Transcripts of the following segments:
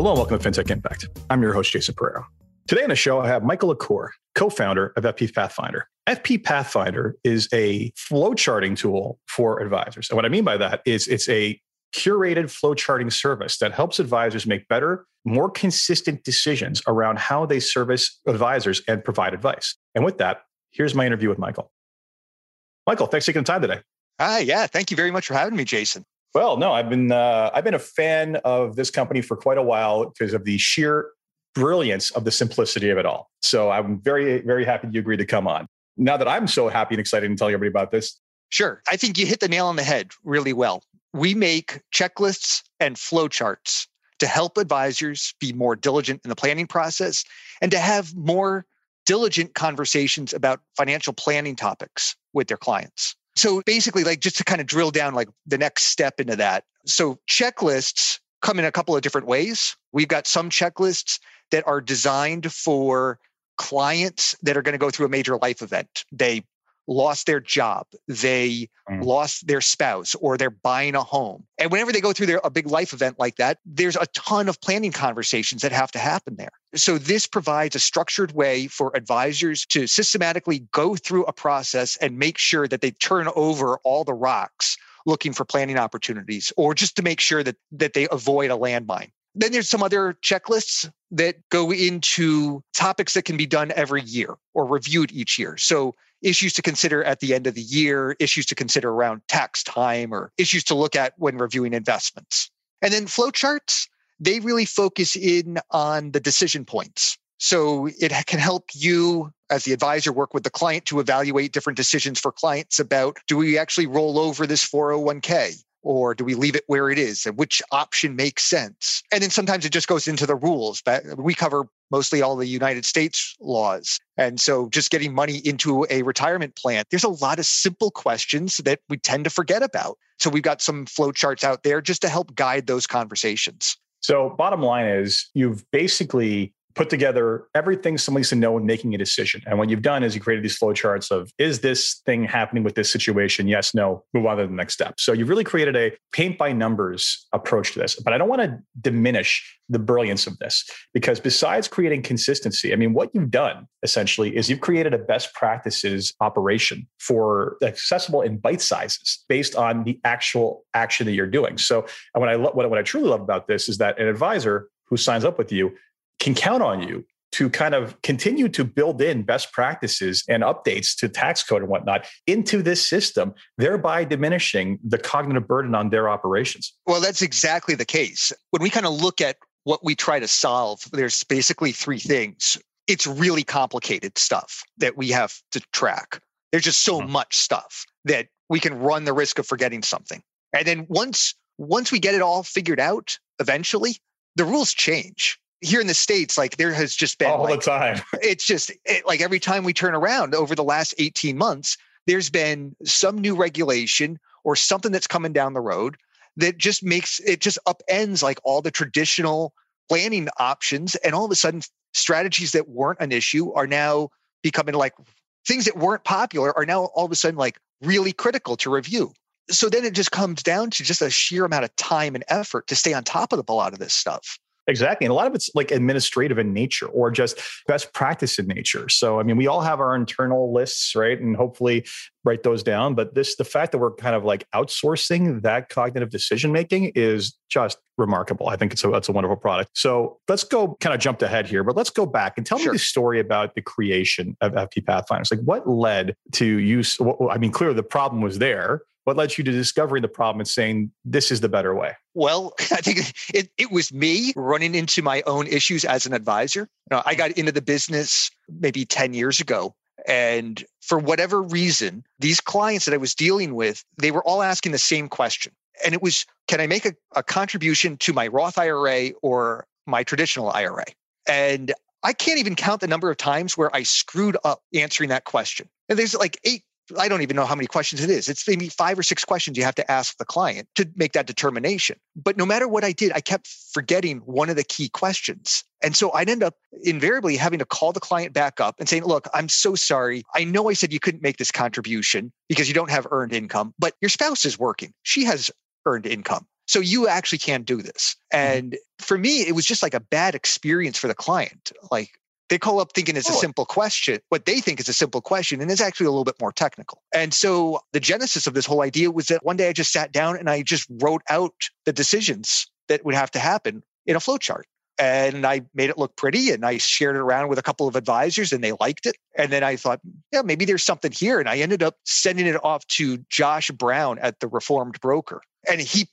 Hello and welcome to FinTech Impact. I'm your host, Jason Pereira. Today on the show, I have Michael LaCour, co-founder of FP Pathfinder. FP Pathfinder is a flowcharting tool for advisors. And what I mean by that is it's a curated flowcharting service that helps advisors make better, more consistent decisions around how they service advisors and provide advice. And with that, here's my interview with Michael. Michael, thanks for taking the time today. Hi, yeah. Thank you very much for having me, Jason. Well, no, I've been uh, I've been a fan of this company for quite a while because of the sheer brilliance of the simplicity of it all. So I'm very very happy you agreed to come on. Now that I'm so happy and excited to tell everybody about this. Sure, I think you hit the nail on the head really well. We make checklists and flowcharts to help advisors be more diligent in the planning process and to have more diligent conversations about financial planning topics with their clients. So basically, like just to kind of drill down like the next step into that. So checklists come in a couple of different ways. We've got some checklists that are designed for clients that are going to go through a major life event. They lost their job, they mm. lost their spouse, or they're buying a home. And whenever they go through their, a big life event like that, there's a ton of planning conversations that have to happen there. So, this provides a structured way for advisors to systematically go through a process and make sure that they turn over all the rocks looking for planning opportunities or just to make sure that, that they avoid a landmine. Then there's some other checklists that go into topics that can be done every year or reviewed each year. So issues to consider at the end of the year, issues to consider around tax time, or issues to look at when reviewing investments. And then flowcharts, they really focus in on the decision points. So it can help you as the advisor work with the client to evaluate different decisions for clients about do we actually roll over this 401k? or do we leave it where it is and which option makes sense and then sometimes it just goes into the rules but we cover mostly all the united states laws. And so just getting money into a retirement plan there's a lot of simple questions that we tend to forget about. So we've got some flow charts out there just to help guide those conversations. So bottom line is you've basically put together everything somebody needs to know in making a decision. And what you've done is you created these flowcharts of is this thing happening with this situation? Yes, no, move on to the next step. So you've really created a paint by numbers approach to this. But I don't want to diminish the brilliance of this because besides creating consistency, I mean, what you've done essentially is you've created a best practices operation for accessible in bite sizes based on the actual action that you're doing. So and what I lo- what, what I truly love about this is that an advisor who signs up with you can count on you to kind of continue to build in best practices and updates to tax code and whatnot into this system, thereby diminishing the cognitive burden on their operations. Well, that's exactly the case. When we kind of look at what we try to solve, there's basically three things. It's really complicated stuff that we have to track. There's just so mm-hmm. much stuff that we can run the risk of forgetting something. And then once once we get it all figured out, eventually, the rules change here in the states like there has just been all like, the time. it's just it, like every time we turn around over the last 18 months there's been some new regulation or something that's coming down the road that just makes it just upends like all the traditional planning options. And all of a sudden strategies that weren't an issue are now becoming like things that weren't popular are now all of a sudden like really critical to review. So then it just comes down to just a sheer amount of time and effort to stay on top of a lot of this stuff Exactly. And a lot of it's like administrative in nature or just best practice in nature. So, I mean, we all have our internal lists, right? And hopefully write those down. But this, the fact that we're kind of like outsourcing that cognitive decision making is just remarkable. I think it's a, that's a wonderful product. So let's go kind of jumped ahead here, but let's go back and tell sure. me the story about the creation of FP Pathfinders. Like what led to use, I mean, clearly the problem was there what led you to discovering the problem and saying this is the better way? Well, I think it, it was me running into my own issues as an advisor. You know, I got into the business maybe 10 years ago. And for whatever reason, these clients that I was dealing with, they were all asking the same question. And it was, can I make a, a contribution to my Roth IRA or my traditional IRA? And I can't even count the number of times where I screwed up answering that question. And there's like eight I don't even know how many questions it is. It's maybe five or six questions you have to ask the client to make that determination. But no matter what I did, I kept forgetting one of the key questions. And so I'd end up invariably having to call the client back up and saying, look, I'm so sorry. I know I said you couldn't make this contribution because you don't have earned income, but your spouse is working. She has earned income. So you actually can't do this. Mm-hmm. And for me, it was just like a bad experience for the client. Like they call up thinking it's a simple question, what they think is a simple question, and it's actually a little bit more technical. And so the genesis of this whole idea was that one day I just sat down and I just wrote out the decisions that would have to happen in a flowchart. And I made it look pretty and I shared it around with a couple of advisors and they liked it. And then I thought, yeah, maybe there's something here. And I ended up sending it off to Josh Brown at the Reformed Broker. And he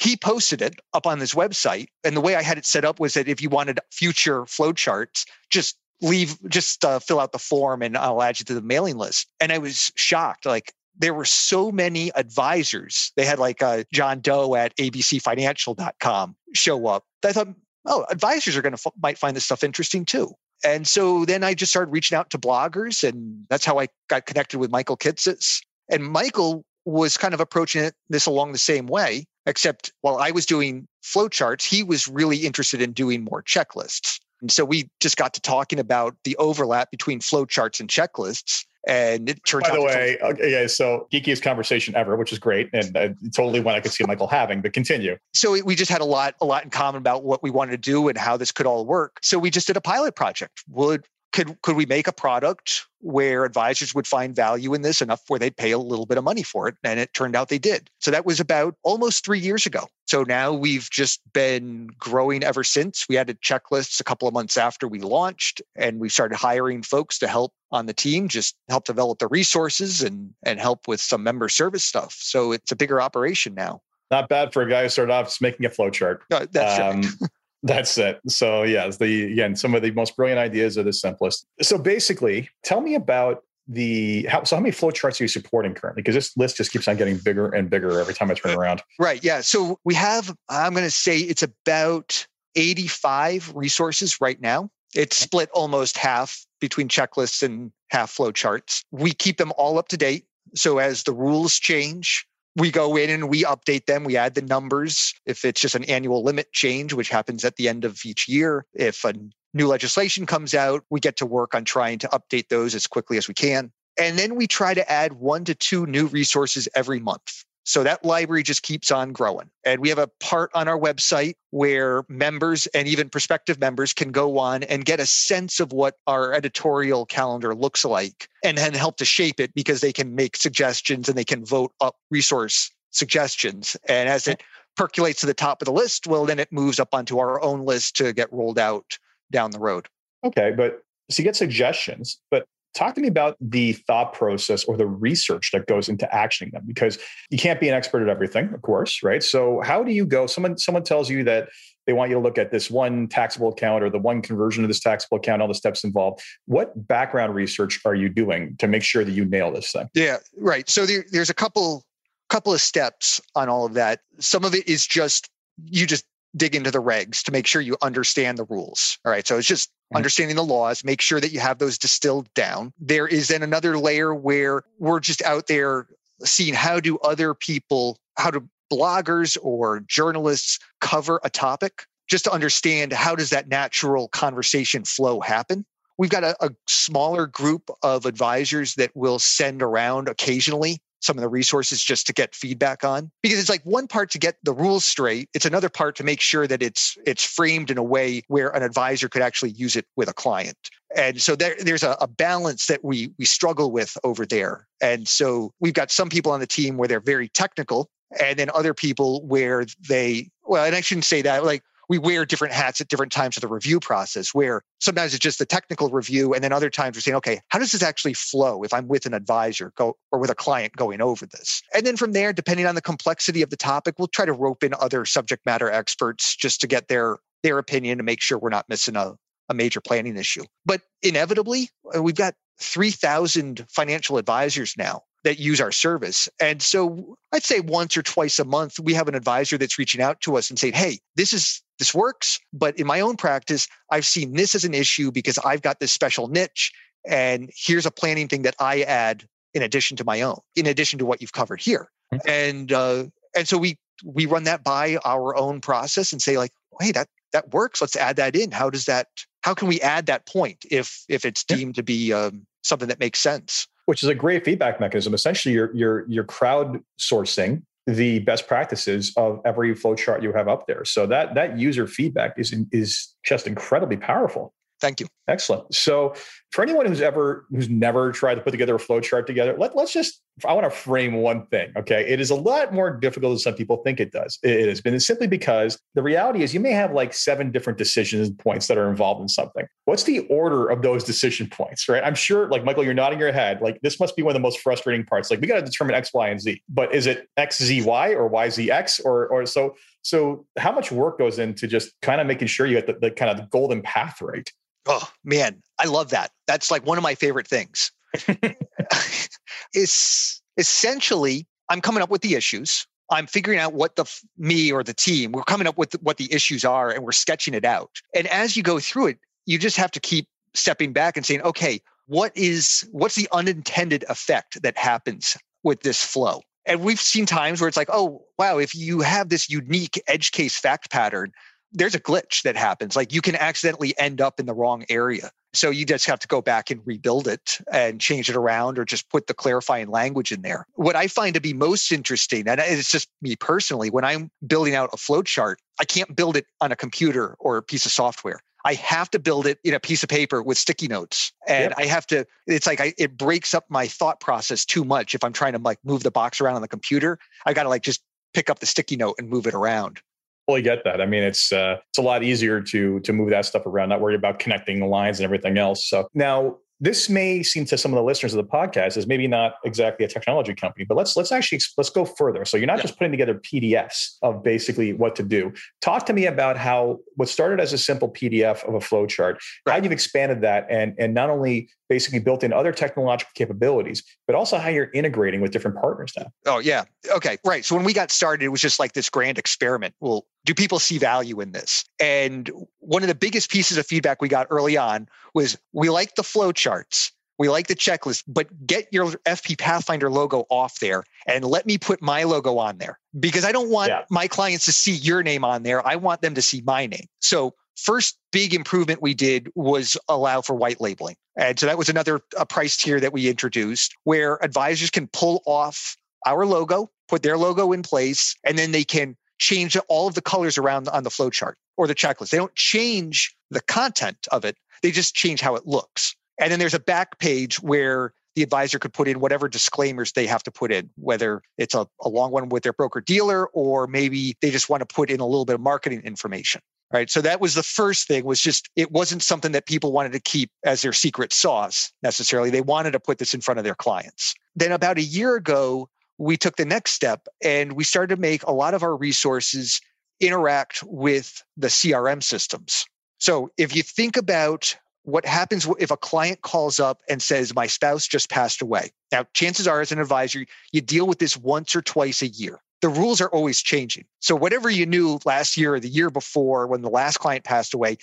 he posted it up on his website. And the way I had it set up was that if you wanted future flowcharts, just leave, just uh, fill out the form and I'll add you to the mailing list. And I was shocked. Like there were so many advisors. They had like uh, John Doe at abcfinancial.com show up. I thought, oh, advisors are going to f- might find this stuff interesting too. And so then I just started reaching out to bloggers, and that's how I got connected with Michael Kitces. And Michael was kind of approaching it this along the same way, except while I was doing flowcharts, he was really interested in doing more checklists. And so we just got to talking about the overlap between flowcharts and checklists. And it turned out By the way, okay, so geekiest conversation ever, which is great, and uh, totally one I could see Michael having. But continue. So we just had a lot, a lot in common about what we wanted to do and how this could all work. So we just did a pilot project. Would could could we make a product where advisors would find value in this enough where they'd pay a little bit of money for it? And it turned out they did. So that was about almost three years ago. So now we've just been growing ever since. We added checklists a couple of months after we launched and we started hiring folks to help on the team just help develop the resources and and help with some member service stuff. So it's a bigger operation now. Not bad for a guy who started off just making a flow chart. Uh, that's um, right. That's it. So yeah, the again, some of the most brilliant ideas are the simplest. So basically, tell me about the how so how many flowcharts are you supporting currently? Because this list just keeps on getting bigger and bigger every time I turn uh, around. Right. Yeah. So we have, I'm gonna say it's about 85 resources right now. It's split almost half between checklists and half flowcharts. We keep them all up to date. So as the rules change, we go in and we update them. We add the numbers. If it's just an annual limit change, which happens at the end of each year, if a new legislation comes out, we get to work on trying to update those as quickly as we can. And then we try to add one to two new resources every month. So that library just keeps on growing. And we have a part on our website where members and even prospective members can go on and get a sense of what our editorial calendar looks like and then help to shape it because they can make suggestions and they can vote up resource suggestions. And as it percolates to the top of the list, well, then it moves up onto our own list to get rolled out down the road. Okay. But so you get suggestions, but talk to me about the thought process or the research that goes into actioning them because you can't be an expert at everything of course right? So how do you go someone someone tells you that they want you to look at this one taxable account or the one conversion of this taxable account all the steps involved. What background research are you doing to make sure that you nail this thing? Yeah right. So there, there's a couple couple of steps on all of that. Some of it is just you just dig into the regs to make sure you understand the rules all right? So it's just. Mm-hmm. understanding the laws, make sure that you have those distilled down. There is then another layer where we're just out there seeing how do other people, how do bloggers or journalists cover a topic? Just to understand how does that natural conversation flow happen. We've got a, a, smaller group of advisors that will send around occasionally some of the resources just to get feedback on because it's like one part to get the rules straight it's another part to make sure that it's it's framed in a way where an advisor could actually use it with a client. And so there, there's a, a balance that we we struggle with over there. And so we've got some people on the team where they're very technical and then other people where they well and i shouldn't say that like we wear different hats at different times of the review process where sometimes it's just the technical review and then other times we're saying okay how does this actually flow if i'm with an advisor go or with a client going over this? And then from there depending on the complexity of the topic we'll try to rope in other subject matter experts just to get their their opinion to make sure we're not missing a, a major planning issue. But inevitably uh, we've got 3000 financial advisors now that use our service. And so I'd say once or twice a month, we have an advisor that's reaching out to us and saying, Hey, this is this works. But in my own practice, I've seen this as an issue because I've got this special niche. And here's a planning thing that I add in addition to my own, in addition to what you've covered here. Mm-hmm. And uh, and so we we run that by our own process and say, like, hey, that that works. Let's add that in. How does that how can we add that point if if it's deemed yeah. to be um, something that makes sense? Which is a great feedback mechanism. Essentially, you're you're you're crowdsourcing the best practices of every flow chart you have up there. So that that user feedback is is just incredibly powerful. Thank you. Excellent. So for anyone who's ever who's never tried to put together a flow chart together, let, let's just I want to frame one thing. Okay. It is a lot more difficult than some people think it does. It has been simply because the reality is you may have like seven different decision points that are involved in something. What's the order of those decision points? Right. I'm sure, like Michael, you're nodding your head. Like this must be one of the most frustrating parts. Like we got to determine X, Y, and Z. But is it X, Z, Y or Y, Z, X? Or or so so how much work goes into just kind of making sure you get the, the kind of the golden path right? Oh man, I love that. That's like one of my favorite things. is essentially I'm coming up with the issues. I'm figuring out what the me or the team we're coming up with what the issues are, and we're sketching it out. And as you go through it, you just have to keep stepping back and saying, okay, what is what's the unintended effect that happens with this flow? And we've seen times where it's like, oh wow, if you have this unique edge case fact pattern, there's a glitch that happens. Like you can accidentally end up in the wrong area. So you just have to go back and rebuild it and change it around or just put the clarifying language in there. What I find to be most interesting, and it's just me personally, when I'm building out a flow chart, I can't build it on a computer or a piece of software. I have to build it in a piece of paper with sticky notes. And yep. I have to, it's like I, it breaks up my thought process too much if I'm trying to like move the box around on the computer. I got to like just pick up the sticky note and move it around fully get that. I mean, it's uh, it's a lot easier to to move that stuff around, not worry about connecting the lines and everything else. So now this may seem to some of the listeners of the podcast as maybe not exactly a technology company, but let's let's actually let's go further. So you're not yeah. just putting together PDFs of basically what to do. Talk to me about how what started as a simple PDF of a flow chart, right. how you've expanded that and and not only basically built in other technological capabilities, but also how you're integrating with different partners now. Oh yeah. Okay. Right. So when we got started, it was just like this grand experiment. Well, do people see value in this? And one of the biggest pieces of feedback we got early on was we like the flow charts. We like the checklist, but get your FP Pathfinder logo off there and let me put my logo on there because I don't want yeah. my clients to see your name on there. I want them to see my name. So first big improvement we did was allow for white labeling. And so that was another a price tier that we introduced where advisors can pull off our logo, put their logo in place, and then they can change all of the colors around on the flow chart or the checklist. They don't change the content of it, they just change how it looks. And then there's a back page where the advisor could put in whatever disclaimers they have to put in, whether it's a, a long one with their broker dealer or maybe they just want to put in a little bit of marketing information right so that was the first thing was just it wasn't something that people wanted to keep as their secret sauce necessarily. They wanted to put this in front of their clients. Then about a year ago we took the next step and we started to make a lot of our resources interact with the crm systems. So if you think about what happens if a client calls up and says my spouse just passed away. Now chances are as an advisor you deal with this once or twice a year the rules are always changing. So whatever you knew last year or the year before when the last client passed away,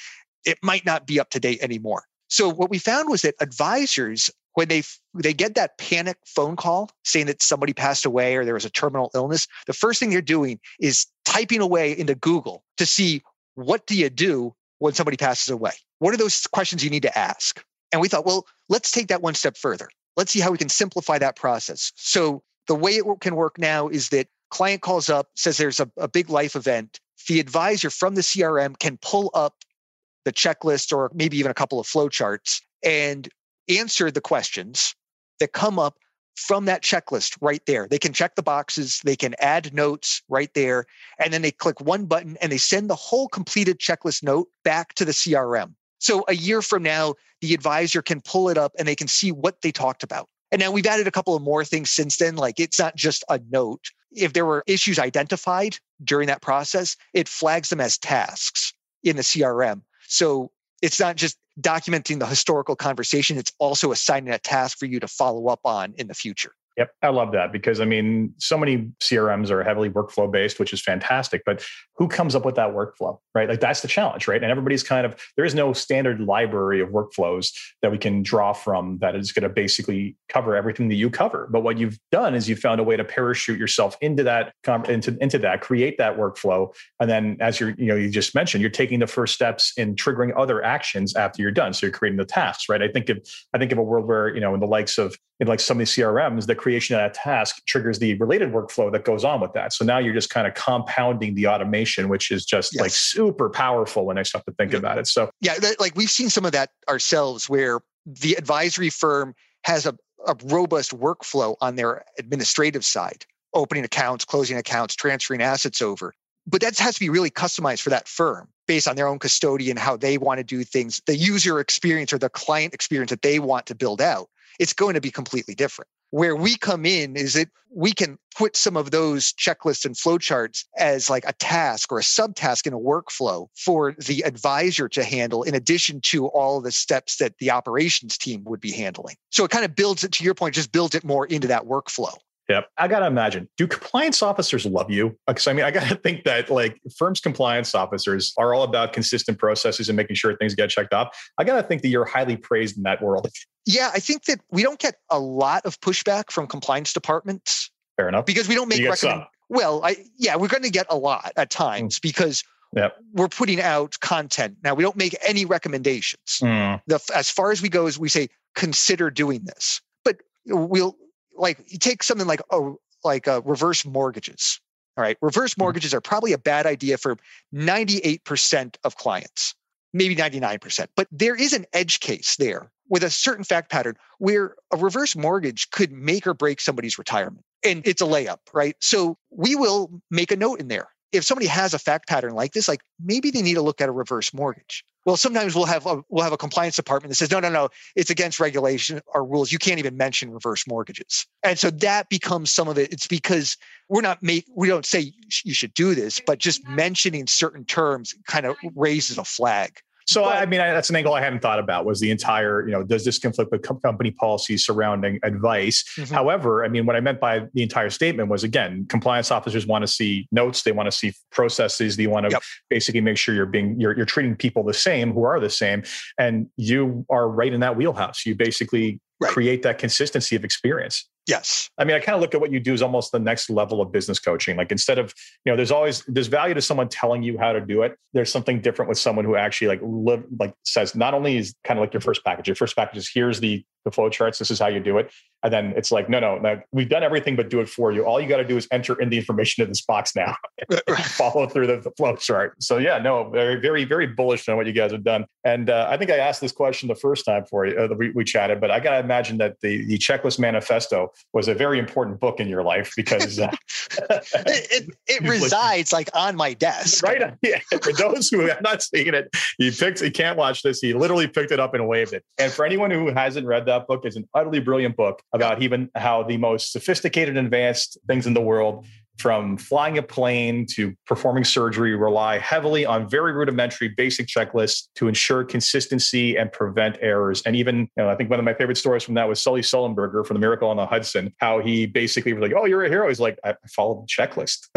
it might not be up to date anymore. So what we found was that advisors when they they get that panic phone call saying that somebody passed away or there was a terminal illness, the first thing they're doing is typing away into Google to see what do you do when somebody passes away? What are those questions you need to ask? And we thought, well, let's take that one step further. Let's see how we can simplify that process. So the way it can work now is that client calls up, says there's a, a big life event. The advisor from the CRM can pull up the checklist or maybe even a couple of flowcharts and answer the questions that come up from that checklist right there. They can check the boxes, they can add notes right there, and then they click one button and they send the whole completed checklist note back to the CRM. So a year from now, the advisor can pull it up and they can see what they talked about. And now we've added a couple of more things since then. Like it's not just a note, if there were issues identified during that process, it flags them as tasks in the CRM. So it's not just documenting the historical conversation, it's also assigning a task for you to follow up on in the future. Yep, I love that because I mean, so many CRMs are heavily workflow based, which is fantastic. But who comes up with that workflow, right? Like that's the challenge, right? And everybody's kind of there is no standard library of workflows that we can draw from that is going to basically cover everything that you cover. But what you've done is you found a way to parachute yourself into that into into that, create that workflow, and then as you're you know you just mentioned, you're taking the first steps in triggering other actions after you're done. So you're creating the tasks, right? I think of I think of a world where you know in the likes of in like some of these CRMs, the creation of that task triggers the related workflow that goes on with that. So now you're just kind of compounding the automation, which is just yes. like super powerful when I start to think yeah. about it. So yeah, like we've seen some of that ourselves where the advisory firm has a, a robust workflow on their administrative side, opening accounts, closing accounts, transferring assets over. But that has to be really customized for that firm based on their own custodian, how they want to do things, the user experience or the client experience that they want to build out. It's going to be completely different. Where we come in is that we can put some of those checklists and flowcharts as like a task or a subtask in a workflow for the advisor to handle in addition to all the steps that the operations team would be handling. So it kind of builds it to your point, just builds it more into that workflow. Yep. I got to imagine, do compliance officers love you? Because I mean, I got to think that like firms' compliance officers are all about consistent processes and making sure things get checked off. I got to think that you're highly praised in that world. Yeah, I think that we don't get a lot of pushback from compliance departments. Fair enough. Because we don't make recommendations. Well, I yeah, we're going to get a lot at times mm. because Yep. We're putting out content. Now we don't make any recommendations. Mm. The, as far as we go, is we say consider doing this, but we'll like you take something like a like a reverse mortgages. All right, reverse mm-hmm. mortgages are probably a bad idea for 98% of clients, maybe 99%. But there is an edge case there with a certain fact pattern where a reverse mortgage could make or break somebody's retirement. And it's a layup, right? So we will make a note in there. If somebody has a fact pattern like this, like maybe they need to look at a reverse mortgage. Well sometimes we'll have a we'll have a compliance department that says no no no it's against regulation or rules. You can't even mention reverse mortgages. And so that becomes some of it. It's because we're not make we don't say you should do this but just mentioning certain terms kind of raises a flag so but, I mean, I, that's an angle I hadn't thought about. Was the entire, you know, does this conflict with company policies surrounding advice? Mm-hmm. However, I mean, what I meant by the entire statement was again, compliance officers want to see notes, they want to see processes, they want to yep. basically make sure you're being you're you're treating people the same who are the same, and you are right in that wheelhouse. You basically right. create that consistency of experience. Yes. I mean, I kind of look at what you do as almost the next level of business coaching. Like instead of, you know, there's always there's value to someone telling you how to do it. There's something different with someone who actually like live like says not only is kind of like your first package. Your first package is here's the the flow charts. This is how you do it. And then it's like, no, no, no, we've done everything but do it for you. All you got to do is enter in the information in this box now, follow through the, the, flow chart. So yeah, no, very, very, very bullish on what you guys have done. And uh, I think I asked this question the first time for you, uh, we, we, chatted, but I got to imagine that the, the checklist manifesto was a very important book in your life because uh, it, it, it resides like on my desk. Right. Yeah. For those who have not seen it, he picked, he can't watch this. He literally picked it up and waved it. And for anyone who hasn't read that, book is an utterly brilliant book about even how the most sophisticated and advanced things in the world from flying a plane to performing surgery rely heavily on very rudimentary basic checklists to ensure consistency and prevent errors. And even, you know, I think one of my favorite stories from that was Sully Sullenberger from the Miracle on the Hudson, how he basically was like, Oh, you're a hero. He's like, I followed the checklist.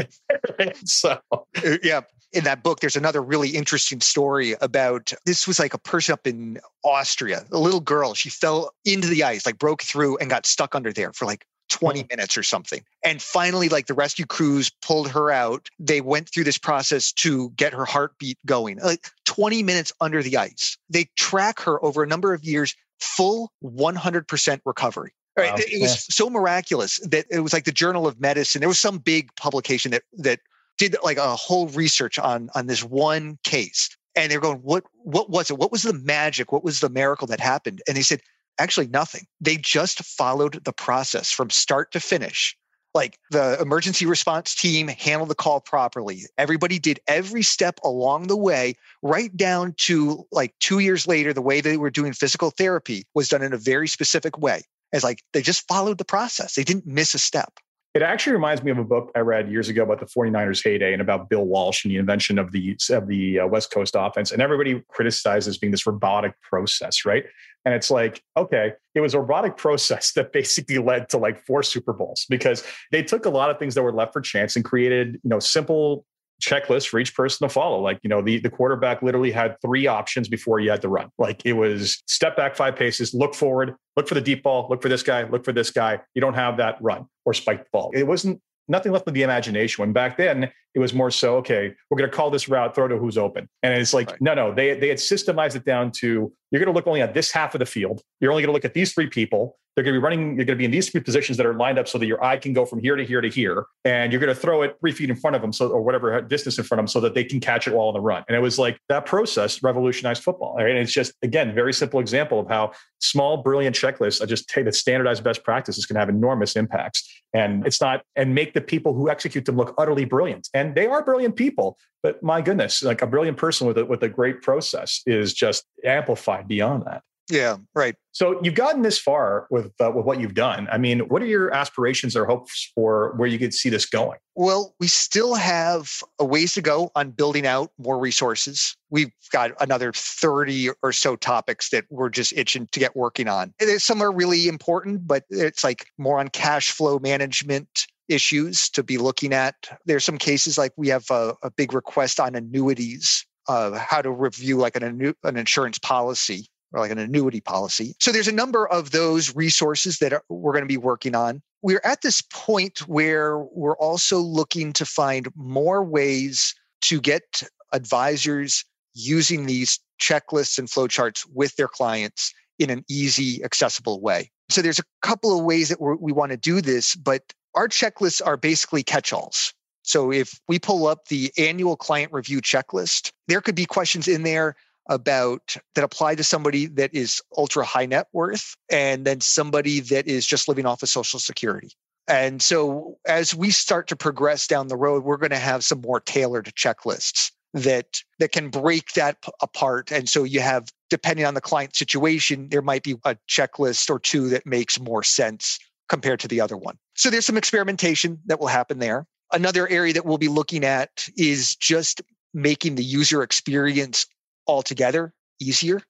so uh, yeah. In that book, there's another really interesting story about this was like a person up in Austria, a little girl. She fell into the ice, like broke through and got stuck under there for like 20 minutes or something. And finally, like the rescue crews pulled her out. They went through this process to get her heartbeat going, like 20 minutes under the ice. They track her over a number of years, full 100% recovery. Right. Wow. It was yeah. so miraculous that it was like the Journal of Medicine. There was some big publication that that did like a whole research on on this one case. And they're going, what what was it? What was the magic? What was the miracle that happened? And they said actually nothing. They just followed the process from start to finish. Like the emergency response team handled the call properly. Everybody did every step along the way, right down to like two years later, the way they were doing physical therapy was done in a very specific way. It's like they just followed the process. They didn't miss a step. It actually reminds me of a book I read years ago about the 49ers heyday and about Bill Walsh and the invention of the of the uh, West Coast offense. And everybody criticizes being this robotic process, right? And it's like, okay, it was a robotic process that basically led to like four Super Bowls because they took a lot of things that were left for chance and created, you know, simple checklists for each person to follow. Like, you know, the, the quarterback literally had three options before you had to run. Like it was step back five paces, look forward, look for the deep ball, look for this guy, look for this guy. You don't have that run or spike the ball. It wasn't nothing left of the imagination. When back then it was more so, okay, we're going to call this route, throw to who's open. And it's like, right. no, no, they, they had systemized it down to you're going to look only at this half of the field. You're only going to look at these three people. They're going to be running, you're going to be in these three positions that are lined up so that your eye can go from here to here to here. And you're going to throw it three feet in front of them, so or whatever distance in front of them, so that they can catch it while on the run. And it was like that process revolutionized football. Right? And it's just, again, very simple example of how small, brilliant checklists, I just take that standardized best practices can have enormous impacts. And it's not, and make the people who execute them look utterly brilliant. And they are brilliant people, but my goodness, like a brilliant person with a, with a great process is just amplified beyond that. Yeah, right. So you've gotten this far with uh, with what you've done. I mean, what are your aspirations or hopes for where you could see this going? Well, we still have a ways to go on building out more resources. We've got another 30 or so topics that we're just itching to get working on. Some are really important, but it's like more on cash flow management, issues to be looking at. There's some cases like we have a, a big request on annuities, uh, how to review like an, an insurance policy or like an annuity policy. So there's a number of those resources that are, we're going to be working on. We're at this point where we're also looking to find more ways to get advisors using these checklists and flowcharts with their clients in an easy, accessible way. So there's a couple of ways that we want to do this, but our checklists are basically catch alls. So if we pull up the annual client review checklist, there could be questions in there about that apply to somebody that is ultra high net worth and then somebody that is just living off of social security. And so as we start to progress down the road, we're going to have some more tailored checklists that that can break that p- apart. And so you have depending on the client situation there might be a checklist or two that makes more sense compared to the other one. So there's some experimentation that will happen there. Another area that we'll be looking at is just making the user experience altogether easier.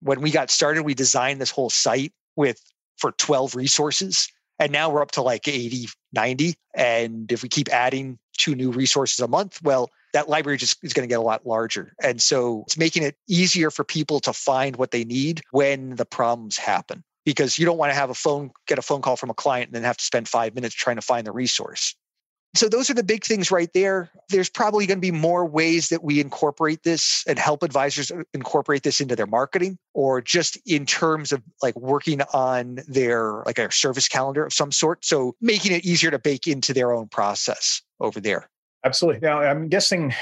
When we got started, we designed this whole site with for 12 resources. And now we're up to like 80, 90. And if we keep adding two new resources a month, well, that library just is going to get a lot larger. And so it's making it easier for people to find what they need when the problems happen. Because you don't want to have a phone, get a phone call from a client and then have to spend five minutes trying to find the resource. So those are the big things right there. There's probably going to be more ways that we incorporate this and help advisors uh, incorporate this into their marketing or just in terms of like working on their like a service calendar of some sort. So making it easier to bake into their own process over there. Absolutely. Now, I'm guessing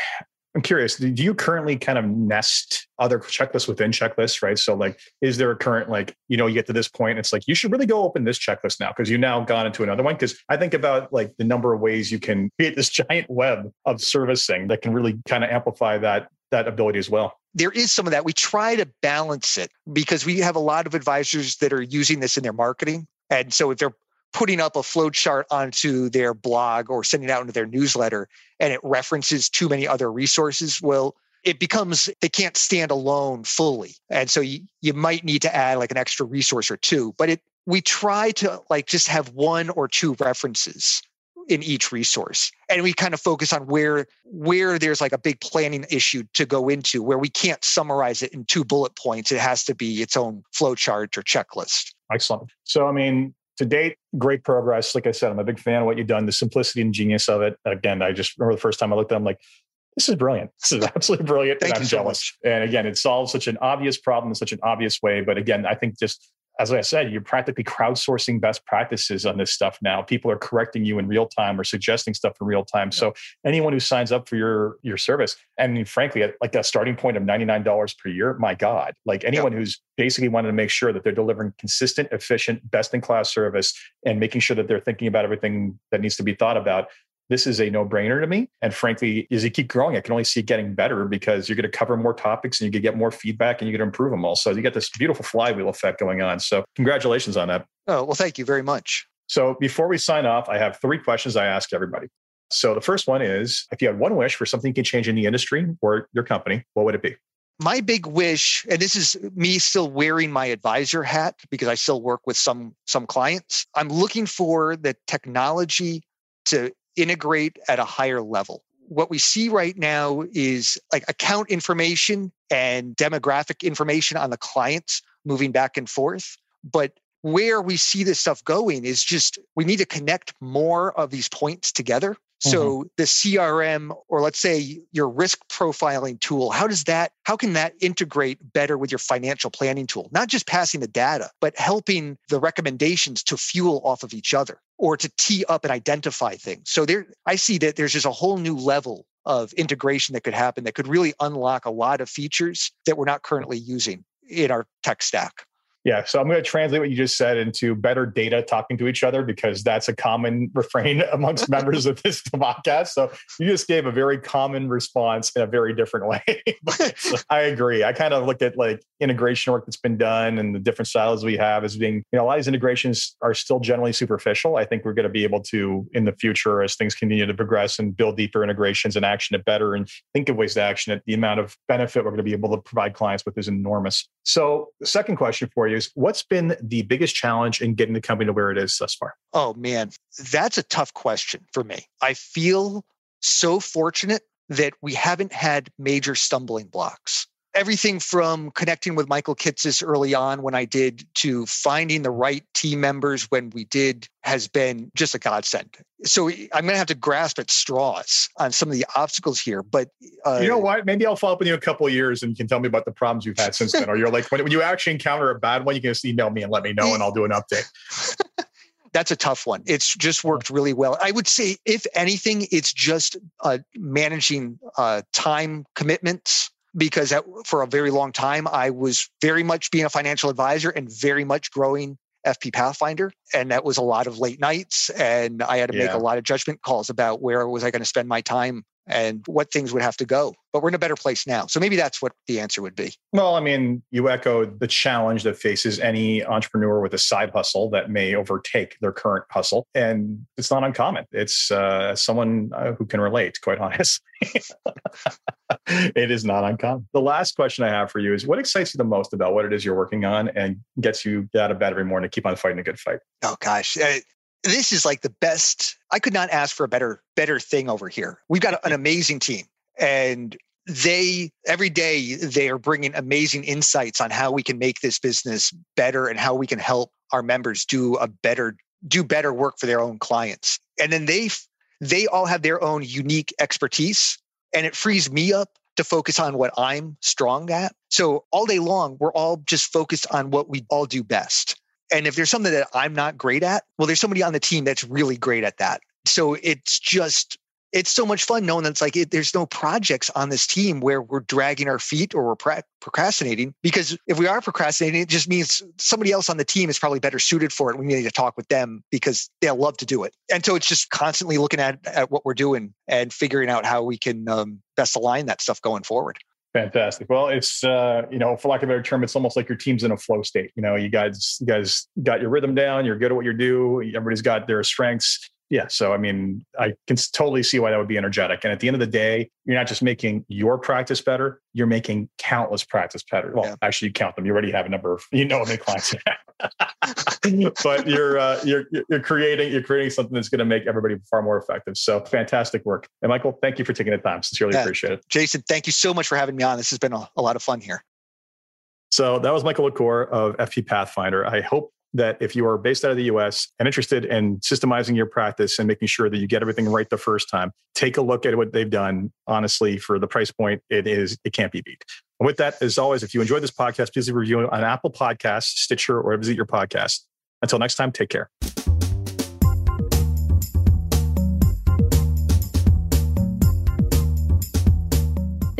I'm curious, do you currently kind of nest other checklists within checklists, right? So like, is there a current, like, you know, you get to this point, it's like, you should really go open this checklist now because you now gone into another one. Cause I think about like the number of ways you can create this giant web of servicing that can really kind of amplify that, that ability as well there is some of that. We try to balance it because we have a lot of advisors that are using this in their marketing. And so if they're putting up a flow chart onto their blog or sending out into their newsletter and it references too many other resources, well, it becomes they can't stand alone fully. And so you, you might need to add like an extra resource or two. But it we try to like just have one or two references in each resource and we kind of focus on where where there's like a big planning issue to go into where we can't summarize it in two bullet points it has to be its own flow chart or checklist excellent so i mean to date, great progress. Like I said, I'm a big fan of what you've done, the simplicity and genius of it. Again, I just remember the first time I looked at it, I'm like, this is brilliant. This is absolutely brilliant. Thank and I'm jealous. So and again, it solves such an obvious problem in such an obvious way. But again, I think just as I said, you're practically crowdsourcing best practices on this stuff now. People are correcting you in real time or suggesting stuff in real time. Yeah. So anyone who signs up for your your service, and frankly, at like a starting point of $99 per year, my God, like anyone yeah. who's basically wanted to make sure that they're delivering consistent, efficient, best in class service and making sure that they're thinking about everything that needs to be thought about this is a no brainer to me. And frankly, as you keep growing, I can only see it getting better because you're going to cover more topics and you can get more feedback and you're going to improve them all. So you get this beautiful flywheel effect going on. So congratulations on that. Oh, well, thank you very much. So before we sign off, I have three questions I ask everybody. So the first one is if you had one wish for something you can change in the industry or your company, what would it be? My big wish, and this is me still wearing my advisor hat because I still work with some some clients. I'm looking for the technology to integrate at a higher level. What we see right now is like account information and demographic information on the clients moving back and forth. But where we see this stuff going is just we need to connect more of these points together So mm-hmm. the CRM or let's say your risk profiling tool, how does that, how can that integrate better with your financial planning tool? Not just passing the data, but helping the recommendations to fuel off of each other or to tee up and identify things. So there, I see that there's just a whole new level of integration that could happen that could really unlock a lot of features that we're not currently using in our tech stack. Yeah, so I'm going to translate what you just said into better data talking to each other because that's a common refrain amongst members of this podcast. So you just gave a very common response in a very different way. I agree. I kind of look at like integration work that's been done and the different styles we have as being, you know, a lot of these integrations are still generally superficial. I think we're going to be able to in the future as things continue to progress and build deeper integrations and action it better and think of ways to action it. The amount of benefit we're going to be able to provide clients with is enormous. So the second question for you is what's been the biggest challenge in getting the company to where it is thus far? Oh, man, that's a tough question for me. I feel so fortunate that we haven't had major stumbling blocks everything from connecting with Michael Kitces early on when I did to finding the right team members when we did has been just a godsend. So I'm going to have to grasp at straws on some of the obstacles here. But uh, you know what? Maybe I'll follow up with you in a couple of years and you can tell me about the problems you've had since then. or you're like, when, when you actually encounter a bad one, you can just email me and let me know and I'll do an update. that's a tough one. It's just worked really well. I would say, if anything, it's just uh, managing uh, time commitments because for a very long time I was very much being a financial advisor and very much growing FP Pathfinder. And that was a lot of late nights. And I had to yeah. make a lot of judgment calls about where was I going to spend my time and what things would have to go. But we're in a better place now. So maybe that's what the answer would be. Well, I mean, you echoed the challenge that faces any entrepreneur with a side hustle that may overtake their current hustle. And it's not uncommon. It's uh, someone uh, who can relate, quite honestly. it is not uncommon. The last question I have for you is what excites you the most about what it is you're working on and gets you out of bed every morning to keep on fighting a good fight? Oh, gosh. This is like the best. I could not ask for a better better thing over here. We've got an amazing team, and they every day they are bringing amazing insights on how we can make this business better and how we can help our members do a better do better work for their own clients. And then they they all have their own unique expertise, and it frees me up to focus on what I'm strong at. So all day long, we're all just focused on what we all do best. And if there's something that I'm not great at, well, there's somebody on the team that's really great at that. So it's just, it's so much fun knowing that it's like it, there's no projects on this team where we're dragging our feet or we're pra- procrastinating. Because if we are procrastinating, it just means somebody else on the team is probably better suited for it. We need to talk with them because they'll love to do it. And so it's just constantly looking at, at what we're doing and figuring out how we can um, best align that stuff going forward. Fantastic. Well, it's uh, you know, for lack of a better term, it's almost like your team's in a flow state. You know, you guys, you guys got your rhythm down. You're good at what you do. Everybody's got their strengths. Yeah. So, I mean, I can totally see why that would be energetic. And at the end of the day, you're not just making your practice better, you're making countless practice better. Well, yeah. actually, you count them. You already have a number of, you know, how many clients but you're uh, you're you're creating you're creating something that's going to make everybody far more effective. So fantastic work. And Michael, thank you for taking the time. Sincerely yeah. appreciate it. Jason, thank you so much for having me on. This has been a, a lot of fun here. So that was Michael LaCour of FP Pathfinder. I hope that if you are based out of the US and interested in systemizing your practice and making sure that you get everything right the first time, take a look at what they've done. Honestly, for the price point, it is it can't be beat. And with that, as always, if you enjoyed this podcast, please leave a review on Apple Podcasts, Stitcher, or visit your podcast. Until next time, take care.